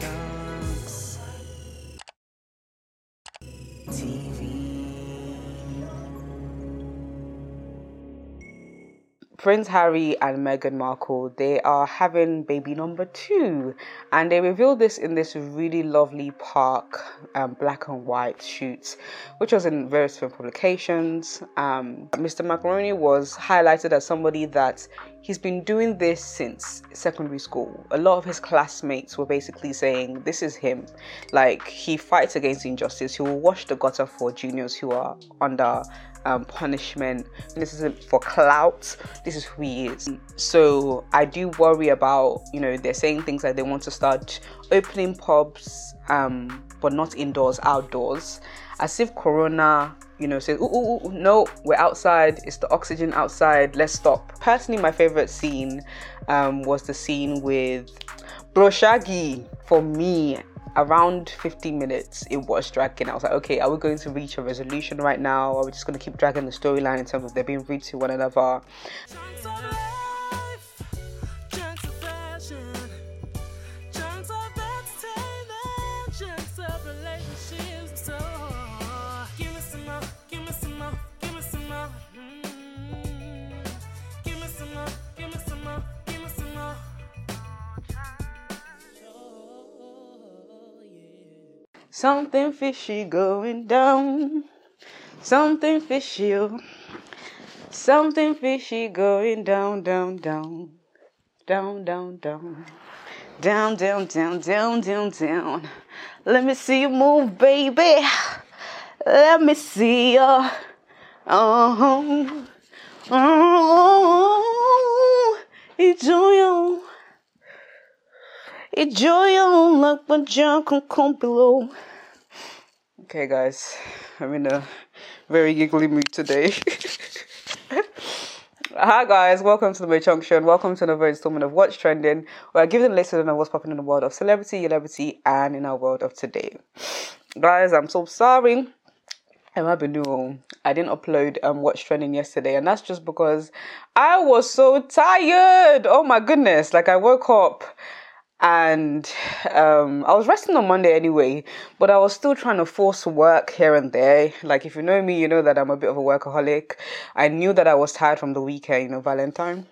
chunks. TV. Prince Harry and Meghan Markle, they are having baby number two, and they revealed this in this really lovely park, um, black and white shoot, which was in various film publications. Um, Mr. Macaroni was highlighted as somebody that he's been doing this since secondary school. A lot of his classmates were basically saying, This is him. Like, he fights against injustice, he will wash the gutter for juniors who are under um, punishment. This isn't for clout. This is who he is. So I do worry about, you know, they're saying things like they want to start opening pubs, um, but not indoors, outdoors, as if Corona, you know, says, ooh, ooh, ooh, no, we're outside. It's the oxygen outside. Let's stop. Personally, my favorite scene um, was the scene with Bro Shaggy. For me, around 15 minutes it was dragging. I was like, okay, are we going to reach a resolution right now? Are we just going to keep dragging the storyline in terms of they're being rude to one another? Something fishy going down. Something fishy. Something fishy going down, down, down. Down, down, down. Down, down, down, down, down, down. Let me see you move, baby. Let me see uh-huh. Uh-huh. you. Oh, oh, ìjọyọ̀, ìjọyọ̀ lágbájá kankan below. Okay, guys, I'm in a very giggly mood today. Hi guys, welcome to the Junction. Welcome to another installment of What's Trending, where I give you the latest on what's popping in the world of celebrity, celebrity, and in our world of today. Guys, I'm so sorry. Emma Benu, I didn't upload um What's Trending yesterday, and that's just because I was so tired. Oh my goodness! Like I woke up and um, I was resting on Monday anyway, but I was still trying to force work here and there. Like if you know me, you know that I'm a bit of a workaholic. I knew that I was tired from the weekend, you know, Valentine,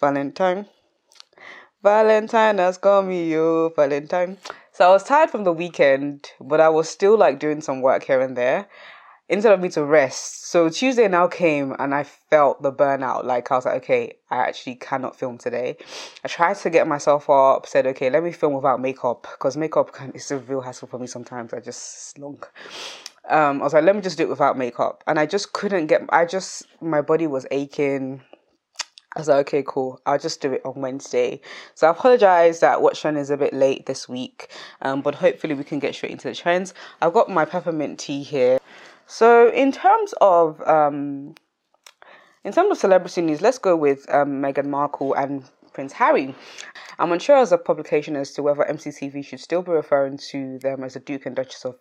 Valentine, Valentine has come me, yo, Valentine. So I was tired from the weekend, but I was still like doing some work here and there instead of me to rest. So Tuesday now came and I felt the burnout. Like I was like, okay, I actually cannot film today. I tried to get myself up, said, okay, let me film without makeup because makeup can, is a real hassle for me sometimes. I just slunk. Um, I was like, let me just do it without makeup. And I just couldn't get, I just, my body was aching. I was like, okay, cool. I'll just do it on Wednesday. So I apologize that Watch Trend is a bit late this week, um, but hopefully we can get straight into the trends. I've got my peppermint tea here. So in terms of um, in terms of celebrity news, let's go with um, Meghan Markle and Prince Harry. I'm unsure as a publication as to whether MCTV should still be referring to them as the Duke and Duchess of,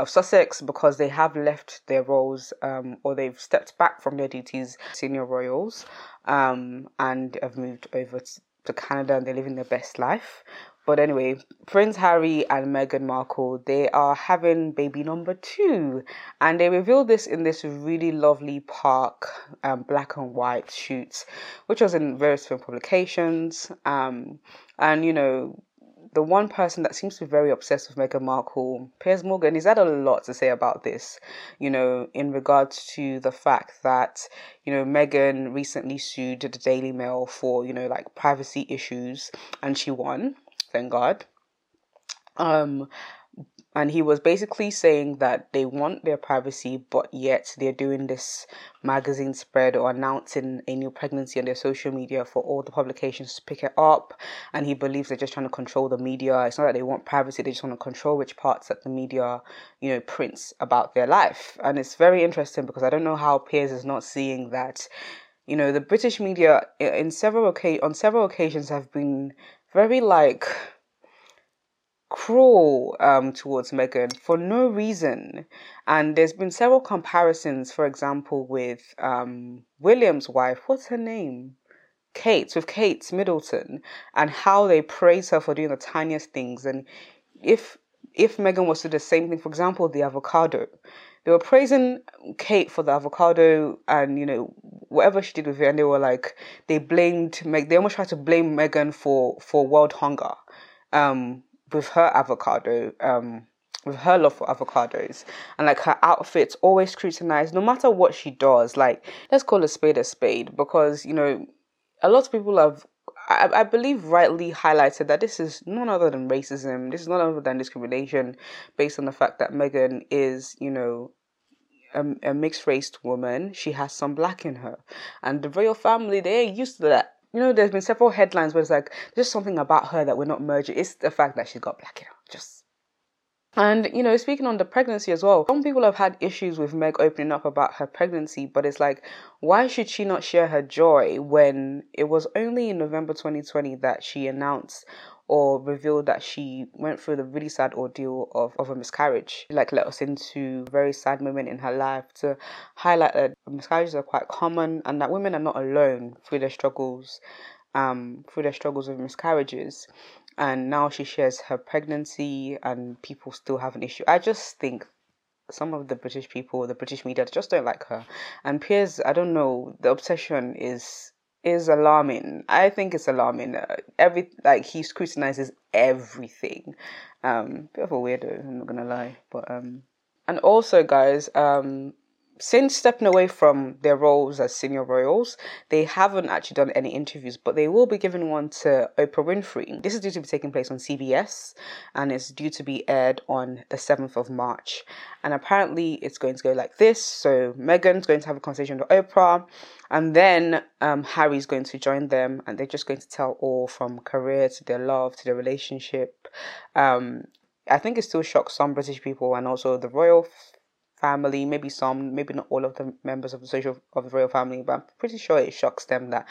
of Sussex because they have left their roles um, or they've stepped back from their duties, senior royals, um, and have moved over to, to Canada and they're living their best life. But anyway, Prince Harry and Meghan Markle, they are having baby number two. And they revealed this in this really lovely park, um, black and white shoot, which was in various film publications. Um, and, you know, the one person that seems to be very obsessed with Meghan Markle, Piers Morgan, he's had a lot to say about this, you know, in regards to the fact that, you know, Meghan recently sued the Daily Mail for, you know, like privacy issues and she won thank God. Um, and he was basically saying that they want their privacy, but yet they're doing this magazine spread or announcing a new pregnancy on their social media for all the publications to pick it up. And he believes they're just trying to control the media. It's not that they want privacy; they just want to control which parts that the media, you know, prints about their life. And it's very interesting because I don't know how Piers is not seeing that. You know, the British media in several on several occasions have been very like cruel um, towards Meghan for no reason. And there's been several comparisons, for example, with um, William's wife. What's her name? Kate, with Kate Middleton, and how they praise her for doing the tiniest things. And if if Meghan was to do the same thing, for example, the avocado, they were praising Kate for the avocado and you know whatever she did with it, and they were like they blamed Meg. They almost tried to blame Meghan for for world hunger, um, with her avocado, um, with her love for avocados and like her outfits always scrutinized no matter what she does like let's call a spade a spade because you know a lot of people have I, I believe rightly highlighted that this is none other than racism this is none other than discrimination based on the fact that Meghan is you know a, a mixed race woman she has some black in her and the royal family they're used to that you know, there's been several headlines where it's like, there's something about her that we're not merging. It's the fact that she's got black in her. Just and you know, speaking on the pregnancy as well, some people have had issues with Meg opening up about her pregnancy, but it's like, why should she not share her joy when it was only in November 2020 that she announced or revealed that she went through the really sad ordeal of, of a miscarriage. Like let us into a very sad moment in her life to highlight that miscarriages are quite common and that women are not alone through their struggles, um, through their struggles with miscarriages and now she shares her pregnancy and people still have an issue. I just think some of the British people, the British media just don't like her. And Piers, I don't know, the obsession is is alarming. I think it's alarming. Uh, every like he scrutinizes everything. Um, bit of a weirdo. I'm not gonna lie, but um, and also guys, um, since stepping away from their roles as senior royals, they haven't actually done any interviews, but they will be giving one to Oprah Winfrey. This is due to be taking place on CBS and it's due to be aired on the 7th of March. And apparently it's going to go like this. So Meghan's going to have a conversation with Oprah, and then um, Harry's going to join them, and they're just going to tell all from career to their love to their relationship. Um, I think it still shocks some British people and also the royal family, maybe some, maybe not all of the members of the social of the royal family, but I'm pretty sure it shocks them that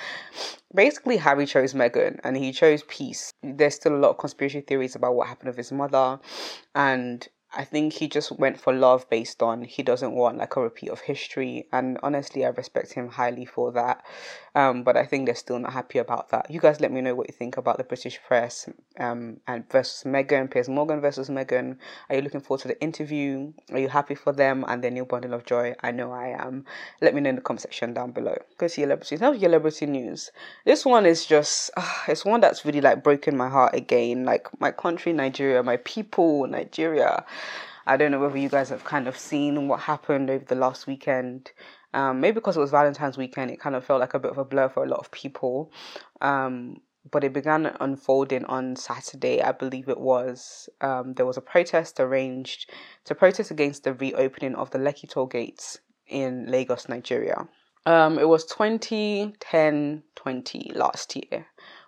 basically Harry chose Meghan and he chose peace. There's still a lot of conspiracy theories about what happened with his mother, and I think he just went for love based on he doesn't want like a repeat of history. And honestly, I respect him highly for that. Um, but I think they're still not happy about that. You guys let me know what you think about the British press um, and versus Meghan, Piers Morgan versus Meghan. Are you looking forward to the interview? Are you happy for them and their new bundle of joy? I know I am. Let me know in the comment section down below. Go to celebrity. Now your celebrity news. This one is just, uh, it's one that's really like broken my heart again. Like my country, Nigeria, my people, Nigeria. I don't know whether you guys have kind of seen what happened over the last weekend. Um, maybe because it was Valentine's weekend, it kind of felt like a bit of a blur for a lot of people. Um, but it began unfolding on Saturday, I believe it was. Um, there was a protest arranged to protest against the reopening of the Lekki toll gates in Lagos, Nigeria. Um, it was 2010 20 last year,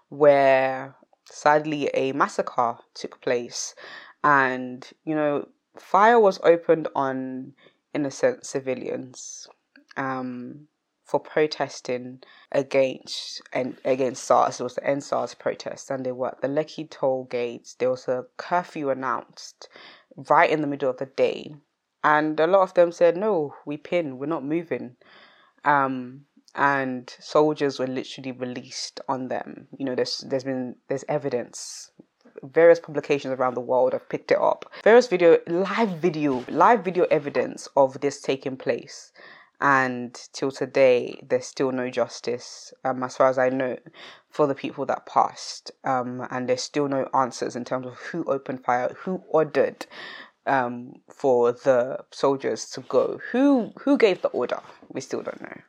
where sadly a massacre took place. And, you know, fire was opened on innocent civilians um, for protesting against and against SARS. It was the EndSARS protest, and they were at the Lekki toll gates. There was a curfew announced right in the middle of the day, and a lot of them said, "No, we pin. We're not moving." Um, and soldiers were literally released on them. You know, there's there's been there's evidence various publications around the world have picked it up. Various video, live video, live video evidence of this taking place. And till today, there's still no justice, um, as far as I know, for the people that passed. Um, and there's still no answers in terms of who opened fire, who ordered um, for the soldiers to go, who who gave the order. We still don't know.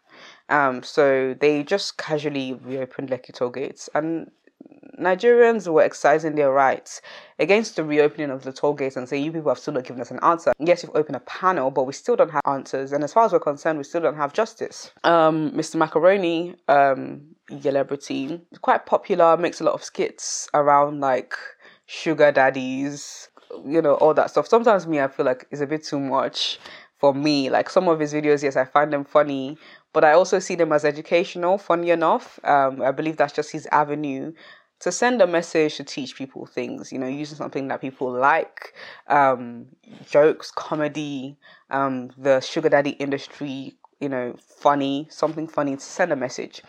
Um, so they just casually reopened Lekki gates, and Nigerians were exercising their rights against the reopening of the toll gates and saying, You people have still not given us an answer. Yes, you've opened a panel, but we still don't have answers. And as far as we're concerned, we still don't have justice. Um, Mr. Macaroni, um, celebrity, quite popular, makes a lot of skits around like sugar daddies, you know, all that stuff. Sometimes me, I feel like it's a bit too much for me. Like some of his videos, yes, I find them funny, but I also see them as educational, funny enough. Um, I believe that's just his avenue to send a message to teach people things, you know, using something that people like, um, jokes, comedy, um, the sugar daddy industry, you know, funny, something funny to send a message.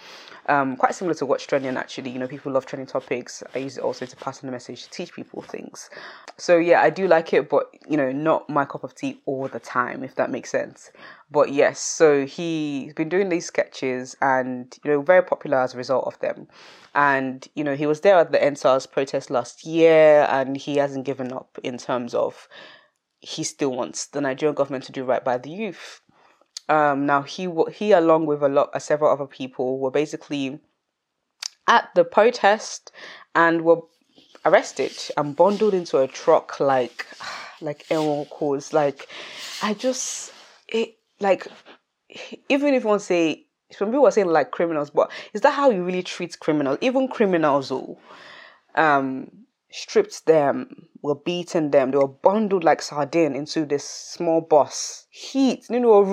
Um, quite similar to What's Trending, actually. You know, people love trending topics. I use it also to pass on a message to teach people things. So yeah, I do like it, but you know, not my cup of tea all the time, if that makes sense. But yes, so he's been doing these sketches, and you know, very popular as a result of them. And you know, he was there at the EndSARS protest last year, and he hasn't given up in terms of he still wants the Nigerian government to do right by the youth. Um, now he he along with a lot uh, several other people were basically at the protest and were arrested and bundled into a truck like like everyone calls like I just it like even if one say some people are saying like criminals, but is that how you really treat criminals? Even criminals who um stripped them, were beaten them, they were bundled like sardine into this small bus. Heat, you know,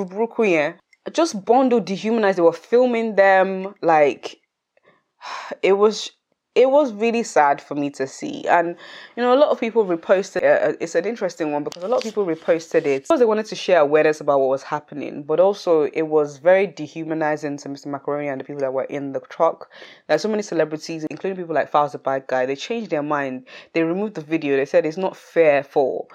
just bundled, dehumanized. They were filming them like it was it was really sad for me to see. And, you know, a lot of people reposted uh, It's an interesting one because a lot of people reposted it because they wanted to share awareness about what was happening. But also, it was very dehumanizing to Mr. Macaroni and the people that were in the truck. There are so many celebrities, including people like Falz the Bad Guy. They changed their mind. They removed the video. They said it's not fair for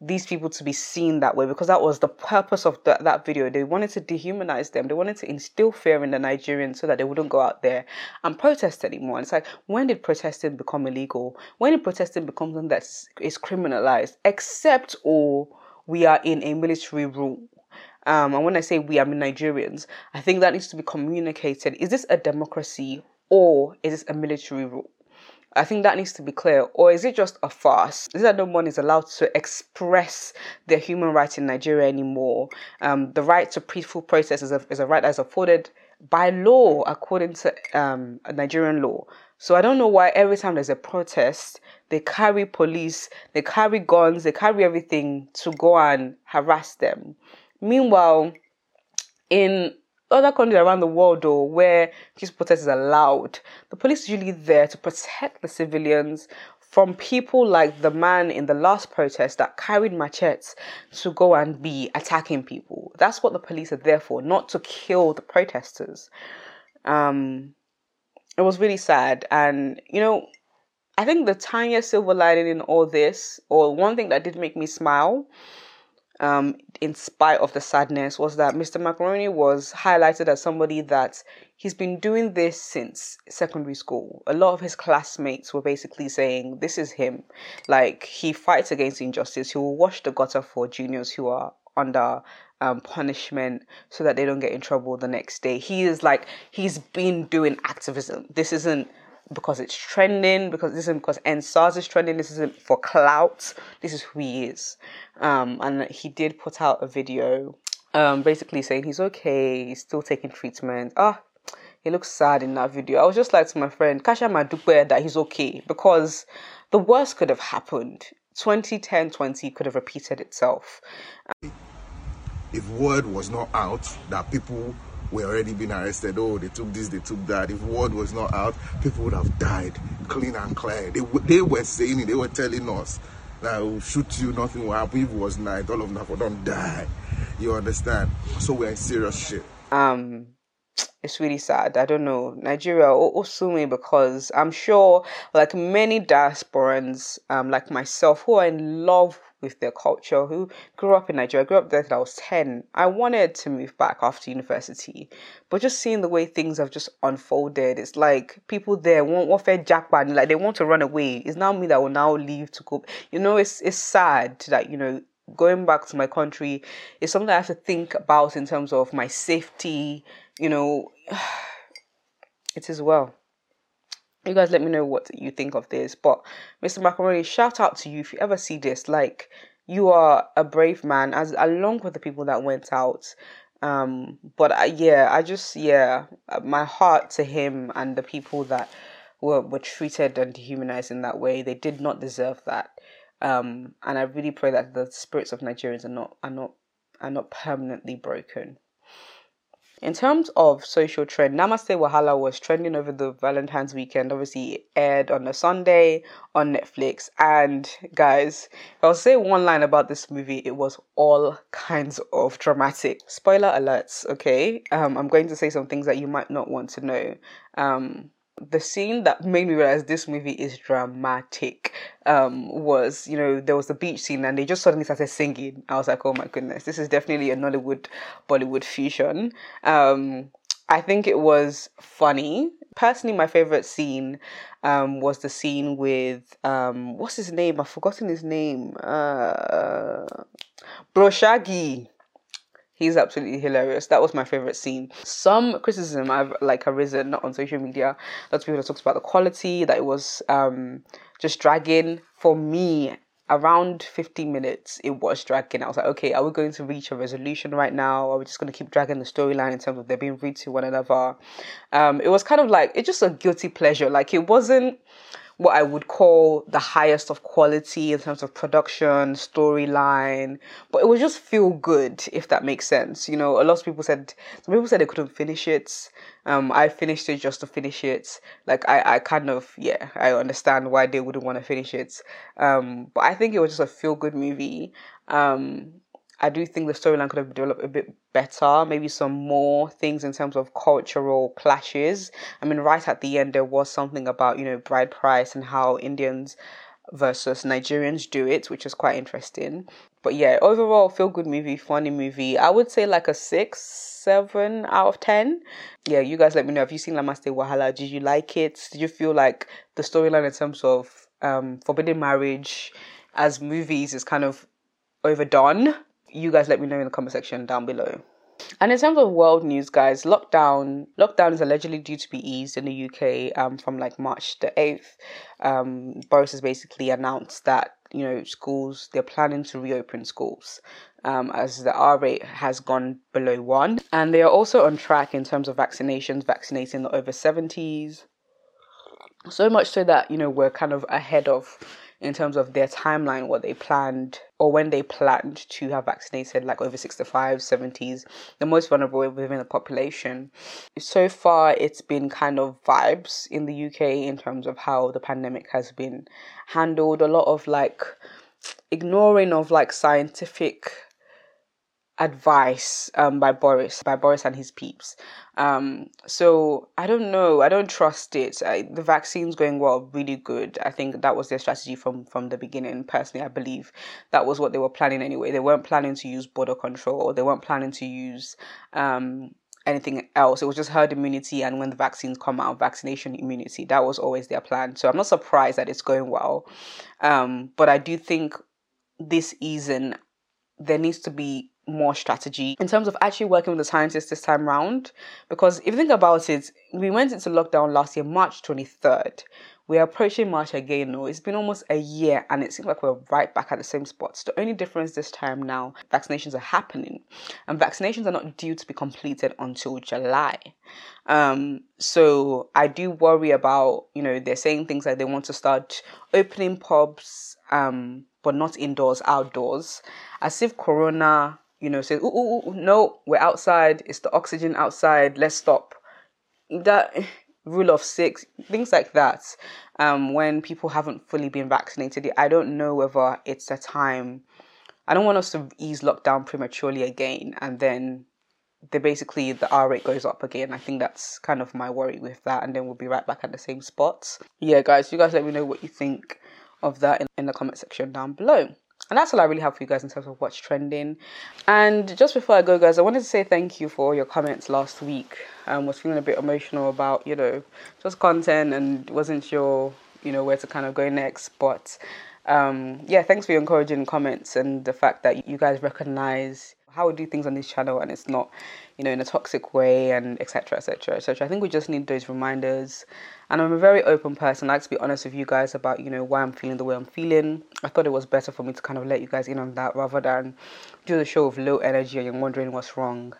these people to be seen that way because that was the purpose of the, that video. They wanted to dehumanize them. They wanted to instill fear in the Nigerians so that they wouldn't go out there and protest anymore. And it's like, when did protesting become illegal? When did protesting become something that is criminalized? Except or we are in a military rule. Um, and when I say we, I mean Nigerians. I think that needs to be communicated. Is this a democracy or is this a military rule? I think that needs to be clear. Or is it just a farce? Is that no one is allowed to express their human rights in Nigeria anymore? Um, the right to peaceful protest is a, is a right that is afforded by law according to um, Nigerian law. So I don't know why every time there's a protest, they carry police, they carry guns, they carry everything to go and harass them. Meanwhile, in other countries around the world, though, where peaceful protest is allowed, the police is usually there to protect the civilians from people like the man in the last protest that carried machetes to go and be attacking people. That's what the police are there for, not to kill the protesters. Um, it was really sad, and you know, I think the tiniest silver lining in all this, or one thing that did make me smile, um, in spite of the sadness, was that Mr. Macaroni was highlighted as somebody that he's been doing this since secondary school. A lot of his classmates were basically saying, This is him. Like, he fights against injustice. He will wash the gutter for juniors who are under um, punishment so that they don't get in trouble the next day. He is like, he's been doing activism. This isn't because it's trending, because this isn't because EndSARS is trending, this isn't for clout, this is who he is. Um, and he did put out a video um, basically saying he's okay, he's still taking treatment. Ah, he looks sad in that video. I was just like to my friend, Kasha Madupe, that he's okay because the worst could have happened. 2010 20 could have repeated itself. If word was not out that people were already being arrested. Oh, they took this, they took that. If word was not out, people would have died clean and clear. They, they were saying it, they were telling us that will shoot you, nothing will happen. If it was night, all of them don't die. You understand? So we're in serious shit. Um, it's really sad. I don't know. Nigeria also me because I'm sure, like many diasporans, um, like myself, who are in love with their culture, who grew up in Nigeria, grew up there till I was 10. I wanted to move back after university, but just seeing the way things have just unfolded, it's like people there want warfare jackpot, like they want to run away. It's now me that will now leave to go. You know, it's it's sad that you know going back to my country is something I have to think about in terms of my safety. You know, it is well you guys let me know what you think of this. But Mr. Macaroni, shout out to you if you ever see this. Like you are a brave man, as along with the people that went out. Um, but I, yeah, I just yeah, my heart to him and the people that were were treated and dehumanized in that way. They did not deserve that. Um, and I really pray that the spirits of Nigerians are not are not are not permanently broken. In terms of social trend, Namaste Wahala was trending over the Valentine's weekend. Obviously, it aired on a Sunday on Netflix. And guys, I'll say one line about this movie, it was all kinds of dramatic. Spoiler alerts, okay? Um, I'm going to say some things that you might not want to know. Um, the scene that made me realize this movie is dramatic um, was, you know, there was the beach scene and they just suddenly started singing. I was like, oh my goodness, this is definitely a Nollywood Bollywood fusion. Um, I think it was funny. Personally, my favorite scene um, was the scene with um, what's his name? I've forgotten his name. Uh, Bro Shaggy. He's absolutely hilarious. That was my favorite scene. Some criticism I've like arisen not on social media. Lots of people have talked about the quality that it was um, just dragging. For me, around 50 minutes, it was dragging. I was like, okay, are we going to reach a resolution right now? Are we just going to keep dragging the storyline in terms of they're being rude to one another? Um, it was kind of like it's just a guilty pleasure. Like it wasn't what I would call the highest of quality in terms of production, storyline, but it would just feel good if that makes sense. You know, a lot of people said some people said they couldn't finish it. Um, I finished it just to finish it. Like I, I kind of yeah, I understand why they wouldn't want to finish it. Um, but I think it was just a feel good movie. Um, I do think the storyline could have developed a bit better, maybe some more things in terms of cultural clashes. I mean, right at the end, there was something about, you know, bride price and how Indians versus Nigerians do it, which is quite interesting. But yeah, overall, feel good movie, funny movie. I would say like a six, seven out of ten. Yeah, you guys let me know. Have you seen Namaste Wahala? Did you like it? Did you feel like the storyline in terms of um, forbidden marriage as movies is kind of overdone? You guys let me know in the comment section down below. And in terms of world news, guys, lockdown lockdown is allegedly due to be eased in the UK um, from like March the eighth. Um, Boris has basically announced that you know schools they're planning to reopen schools um, as the R rate has gone below one, and they are also on track in terms of vaccinations, vaccinating the over seventies. So much so that you know we're kind of ahead of in terms of their timeline, what they planned or when they planned to have vaccinated like over 65, 70s, the most vulnerable within the population. So far, it's been kind of vibes in the UK in terms of how the pandemic has been handled. A lot of like ignoring of like scientific advice um, by Boris, by Boris and his peeps. Um, so I don't know. I don't trust it. I, the vaccine's going well, really good. I think that was their strategy from from the beginning. Personally, I believe that was what they were planning anyway. They weren't planning to use border control. Or They weren't planning to use um, anything else. It was just herd immunity, and when the vaccines come out, vaccination immunity. That was always their plan. So I'm not surprised that it's going well. Um, but I do think this season there needs to be more strategy in terms of actually working with the scientists this time round. Because if you think about it, we went into lockdown last year, March 23rd. We're approaching March again now. It's been almost a year and it seems like we're right back at the same spots. The only difference this time now, vaccinations are happening and vaccinations are not due to be completed until July. Um, so I do worry about, you know, they're saying things like they want to start opening pubs, um, but not indoors, outdoors, as if Corona you know, says, ooh, ooh, ooh, no, we're outside, it's the oxygen outside, let's stop. That rule of six, things like that. Um, when people haven't fully been vaccinated, I don't know whether it's a time. I don't want us to ease lockdown prematurely again, and then they basically the R rate goes up again. I think that's kind of my worry with that, and then we'll be right back at the same spots. Yeah, guys, you guys let me know what you think of that in, in the comment section down below. And that's all I really have for you guys in terms of what's trending. And just before I go, guys, I wanted to say thank you for your comments last week. I um, was feeling a bit emotional about, you know, just content and wasn't sure, you know, where to kind of go next. But um, yeah, thanks for your encouraging comments and the fact that you guys recognize how we do things on this channel and it's not you know in a toxic way and etc etc etc i think we just need those reminders. And i'm a very open person. I like to be honest with you guys about you know why i'm feeling the way i'm feeling. I thought it was better for me to kind of let you guys in on that rather than do the show with low energy and you're wondering what's wrong.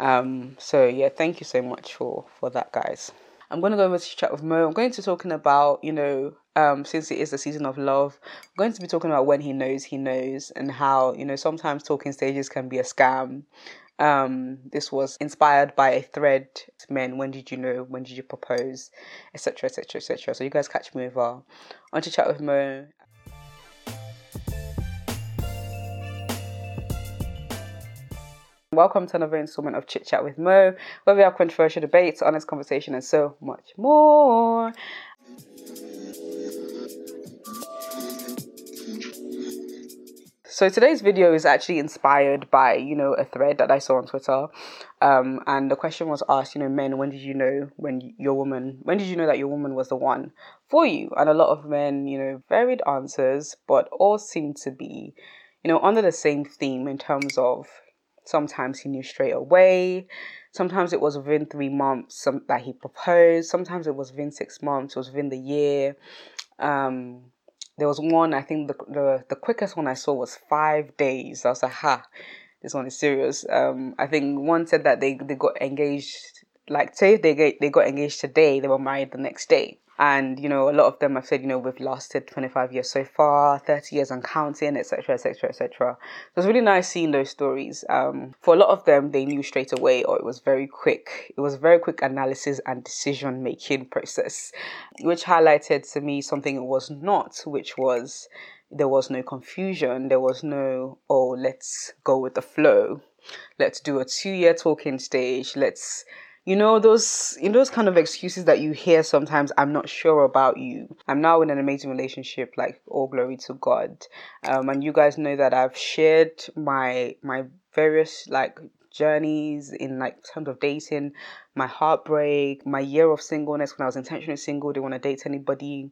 Um so yeah thank you so much for for that guys i'm going to go over to chat with mo i'm going to be talking about you know um, since it is the season of love, I'm going to be talking about when he knows he knows and how, you know, sometimes talking stages can be a scam. Um, this was inspired by a thread men. When did you know? When did you propose? Etc. Etc. Etc. So you guys catch me over on to chat with Mo. Welcome to another installment of Chit Chat with Mo, where we have controversial debates, honest conversation, and so much more. So today's video is actually inspired by, you know, a thread that I saw on Twitter. Um, and the question was asked, you know, men, when did you know when your woman, when did you know that your woman was the one for you? And a lot of men, you know, varied answers, but all seemed to be, you know, under the same theme in terms of sometimes he knew straight away. Sometimes it was within three months some, that he proposed. Sometimes it was within six months. It was within the year. Um, there was one, I think the, the the quickest one I saw was five days. I was like, ha, this one is serious. Um, I think one said that they, they got engaged, like say they they got engaged today, they were married the next day and you know a lot of them have said you know we've lasted 25 years so far 30 years and counting etc etc etc so it's really nice seeing those stories. Um, for a lot of them they knew straight away or it was very quick it was very quick analysis and decision making process which highlighted to me something it was not which was there was no confusion there was no oh let's go with the flow. Let's do a two year talking stage let's you know those you know those kind of excuses that you hear sometimes i'm not sure about you. I'm now in an amazing relationship like all glory to god. Um, and you guys know that i've shared my my various like journeys in like terms of dating, my heartbreak, my year of singleness when I was intentionally single, didn't want to date anybody.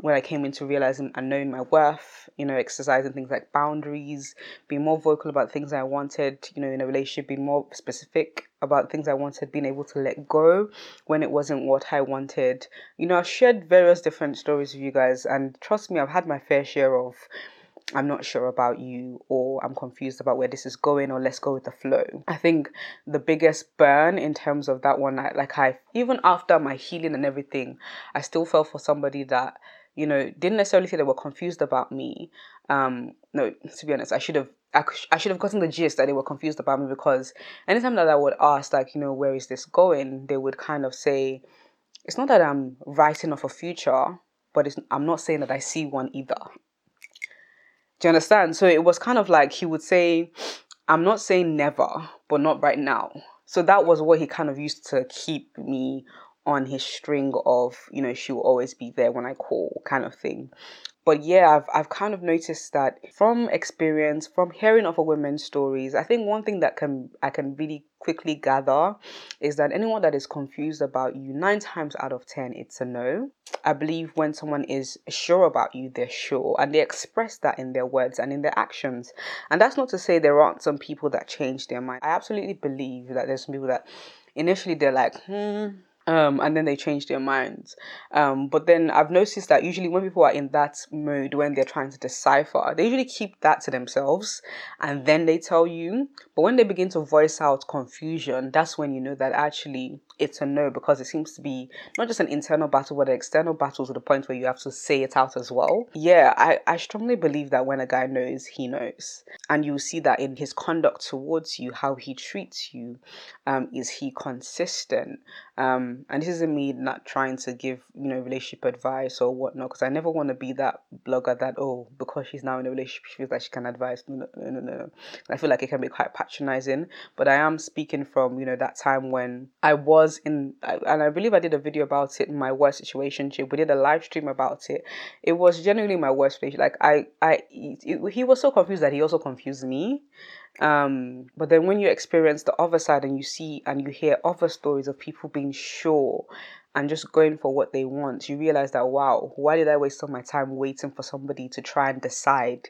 When I came into realizing and knowing my worth, you know, exercising things like boundaries, being more vocal about things I wanted, you know, in a relationship, being more specific about things I wanted, being able to let go when it wasn't what I wanted. You know, I've shared various different stories with you guys, and trust me, I've had my fair share of I'm not sure about you, or I'm confused about where this is going, or let's go with the flow. I think the biggest burn in terms of that one, like I, even after my healing and everything, I still felt for somebody that, you know, didn't necessarily say they were confused about me. Um, no, to be honest, I should have I, should have gotten the gist that they were confused about me because anytime that I would ask, like, you know, where is this going, they would kind of say, it's not that I'm writing off a future, but I'm not saying that I see one either. Do you understand? So it was kind of like he would say, I'm not saying never, but not right now. So that was what he kind of used to keep me on his string of, you know, she will always be there when I call kind of thing but yeah, I've I've kind of noticed that from experience, from hearing other women's stories, I think one thing that can I can really quickly gather is that anyone that is confused about you, nine times out of ten, it's a no. I believe when someone is sure about you, they're sure, and they express that in their words and in their actions. And that's not to say there aren't some people that change their mind. I absolutely believe that there's some people that initially they're like, hmm um, and then they change their minds. Um, but then I've noticed that usually when people are in that mode, when they're trying to decipher, they usually keep that to themselves and then they tell you. But when they begin to voice out confusion, that's when you know that actually it's a no because it seems to be not just an internal battle, but an external battle to the point where you have to say it out as well. Yeah, I, I strongly believe that when a guy knows, he knows. And you see that in his conduct towards you, how he treats you. Um, is he consistent? Um, and this isn't me not trying to give, you know, relationship advice or whatnot, because I never want to be that blogger that, oh, because she's now in a relationship, she feels like she can advise. No, no, no, no. I feel like it can be quite patronizing, but I am speaking from, you know, that time when I was in, and I believe I did a video about it in my worst situation. We did a live stream about it. It was genuinely my worst situation. Like, I, I, it, he was so confused that he also confused me. Um, but then when you experience the other side and you see and you hear other stories of people being sure and just going for what they want, you realize that wow, why did I waste all my time waiting for somebody to try and decide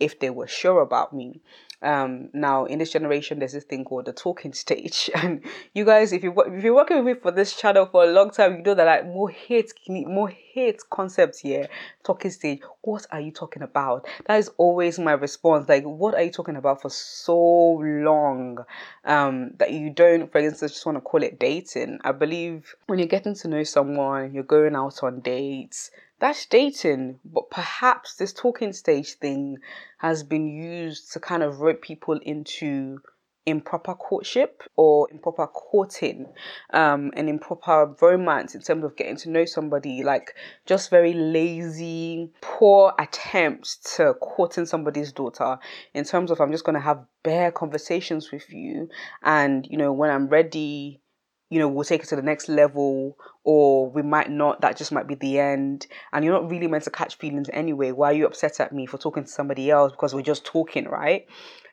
if they were sure about me? Um, now in this generation, there's this thing called the talking stage, and you guys, if you if you're working with me for this channel for a long time, you know that like more hate, more hate concepts here. Talking stage, what are you talking about? That is always my response. Like, what are you talking about for so long? Um, that you don't, for instance, just want to call it dating. I believe when you're getting to know someone, you're going out on dates that's dating. But perhaps this talking stage thing has been used to kind of rope people into improper courtship or improper courting um and improper romance in terms of getting to know somebody like just very lazy poor attempts to courting somebody's daughter in terms of i'm just going to have bare conversations with you and you know when i'm ready you know, we'll take it to the next level, or we might not. That just might be the end. And you're not really meant to catch feelings anyway. Why are you upset at me for talking to somebody else because we're just talking, right?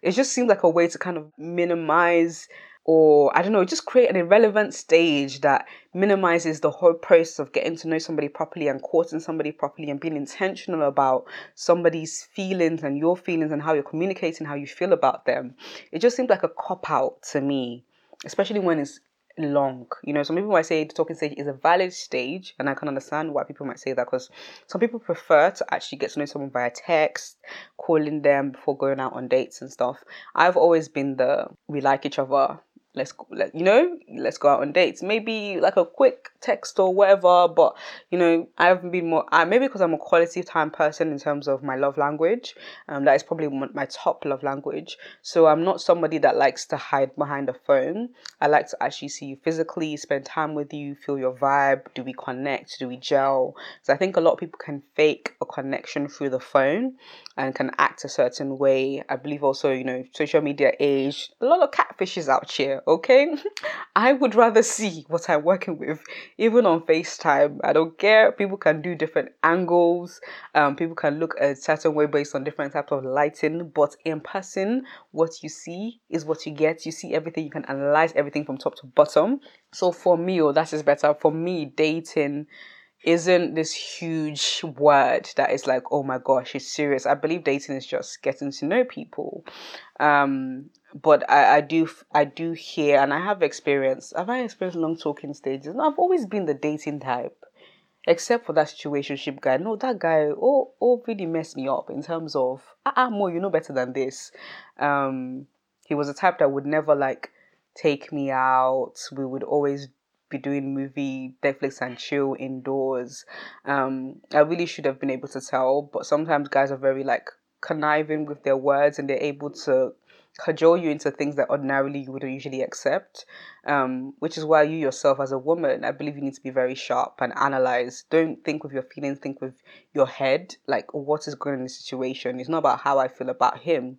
It just seems like a way to kind of minimize or I don't know, just create an irrelevant stage that minimizes the whole process of getting to know somebody properly and courting somebody properly and being intentional about somebody's feelings and your feelings and how you're communicating how you feel about them. It just seems like a cop out to me, especially when it's long. You know, some people might say the talking stage is a valid stage, and I can understand why people might say that because some people prefer to actually get to know someone via text, calling them before going out on dates and stuff. I've always been the we like each other let's go, let, you know let's go out on dates maybe like a quick text or whatever but you know i haven't been more I, maybe because i'm a quality time person in terms of my love language um that is probably my top love language. So i'm not somebody that likes to hide behind a phone. I like to actually see you physically spend time with you feel your vibe. Do we connect? Do we gel? So i think a lot of people can fake a connection through the phone and can act a certain way. I believe also you know social media age a lot of catfishes out here okay? I would rather see what I'm working with, even on FaceTime. I don't care. People can do different angles, um, people can look a certain way based on different types of lighting, but in person, what you see is what you get. You see everything, you can analyze everything from top to bottom. So for me, oh, that is better. For me, dating isn't this huge word that is like, oh my gosh, it's serious. I believe dating is just getting to know people. Um, but I, I do I do hear and I have experienced have I experienced long talking stages? No, I've always been the dating type. Except for that situationship guy. No, that guy oh oh really messed me up in terms of ah ah more you know better than this. Um he was a type that would never like take me out. We would always be doing movie Netflix and chill indoors. Um I really should have been able to tell, but sometimes guys are very like conniving with their words and they're able to cajole you into things that ordinarily you wouldn't usually accept. Um, which is why you yourself, as a woman, I believe you need to be very sharp and analyze. Don't think with your feelings, think with your head. Like, what is going in the situation? It's not about how I feel about him,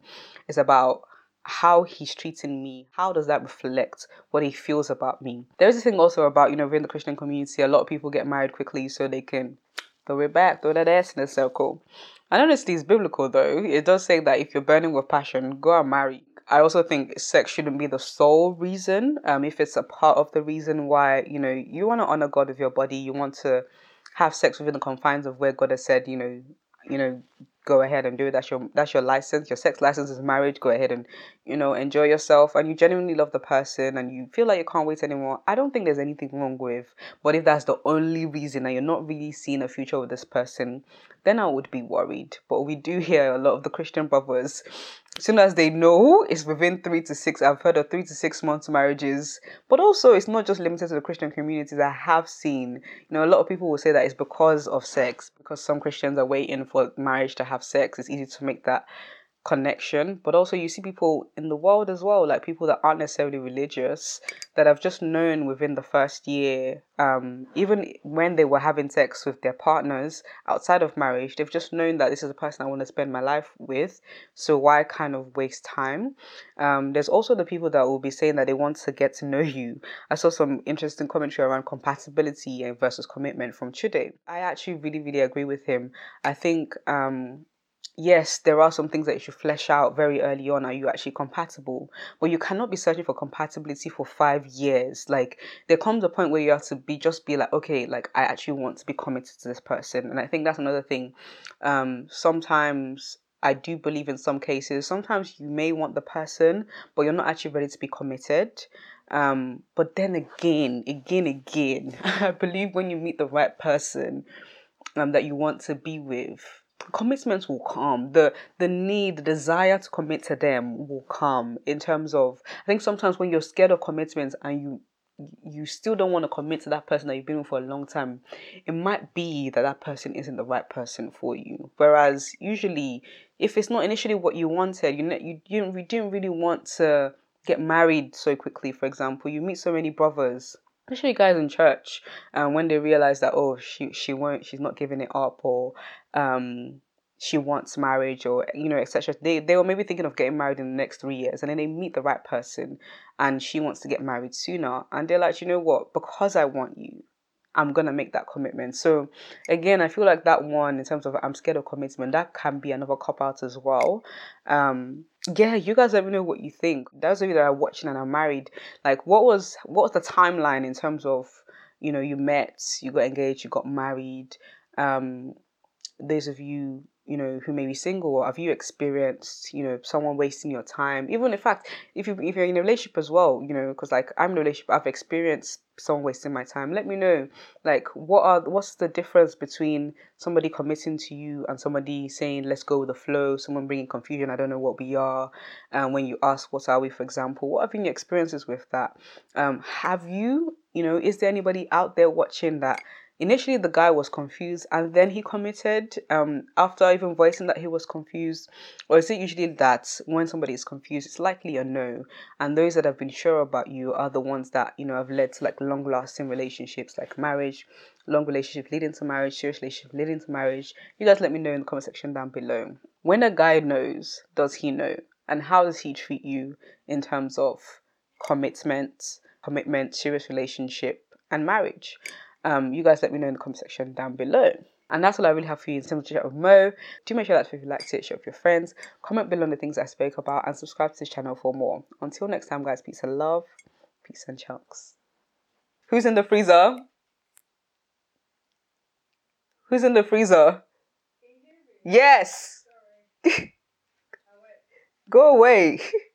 it's about how he's treating me how does that reflect what he feels about me there's a thing also about you know within the christian community a lot of people get married quickly so they can throw it back throw that ass in a circle and honestly, it's biblical though. It does say that if you're burning with passion, go and marry. I also think sex shouldn't be the sole reason. Um, if it's a part of the reason why you know you want to honor God with your body, you want to have sex within the confines of where God has said, you know, you know, go ahead and do it. That's your that's your license. Your sex license is marriage. Go ahead and you know enjoy yourself. And you genuinely love the person, and you feel like you can't wait anymore. I don't think there's anything wrong with. But if that's the only reason, and you're not really seeing a future with this person, then I would be worried. But we do hear a lot of the Christian brothers as soon as they know it's within three to six i've heard of three to six months marriages but also it's not just limited to the christian communities i have seen you know a lot of people will say that it's because of sex because some christians are waiting for marriage to have sex it's easy to make that connection but also you see people in the world as well like people that aren't necessarily religious that I've just known within the first year um, even when they were having sex with their partners outside of marriage they've just known that this is a person i want to spend my life with so why kind of waste time? Um, there's also the people that will be saying that they want to get to know you. I saw some interesting commentary around compatibility versus commitment from Chude. i actually really really agree with him. I think um, yes, there are some things that you should flesh out very early on. Are you actually compatible? But you cannot be searching for compatibility for five years. Like there comes a point where you have to be just be like, okay, like I actually want to be committed to this person. And I think that's another thing. Um, sometimes I do believe in some cases, sometimes you may want the person, but you're not actually ready to be committed. Um, but then again, again, again, I believe when you meet the right person um, that you want to be with, commitments will come. The the need the desire to commit to them will come in terms of i think sometimes when you're scared of commitments and you you still don't want to commit to that person that you've been with for a long time it might be that that person isn't the right person for you. Whereas usually if it's not initially what you wanted you know you, you, you didn't really want to get married so quickly. For example, you meet so many brothers, especially guys in church, and when they realize that oh she she won't she's not giving it up or um she wants marriage or you know etc they they were maybe thinking of getting married in the next three years and then they meet the right person and she wants to get married sooner and they're like you know what? Because i want you i'm gonna make that commitment. So again i feel like that one in terms of i'm scared of commitment that can be another cop out as well. Um yeah you guys let me know what you think. Those of you that are watching and are married. Like what was what was the timeline in terms of you know you met you got engaged you got married? Um those of you you know who may be single or have you experienced you know someone wasting your time? Even in fact if you if you're in a relationship as well you know because like i'm in a relationship i've experienced someone wasting my time. Let me know like what are what's the difference between somebody committing to you and somebody saying let's go with the flow someone bringing confusion i don't know what we are and when you ask what are we? for example what have been your experiences with that? Um have you you know is there anybody out there watching that initially the guy was confused and then he committed um after even voicing that he was confused or is it usually that when somebody is confused it's likely a no and those that have been sure about you are the ones that you know have led to like long lasting relationships like marriage long relationship leading to marriage serious relationship leading to marriage. You guys let me know in the comment section down below. When a guy knows does he know? And how does he treat you in terms of commitment commitment serious relationship and marriage um, you guys let me know in the comment section down below. And that's all I really have for you in terms of chat with Mo. Do make sure that if you liked it, share with your friends, comment below on the things I spoke about, and subscribe to this channel for more. Until next time, guys, peace and love, peace and chunks. Who's in the freezer? Who's in the freezer? Yes. Go away.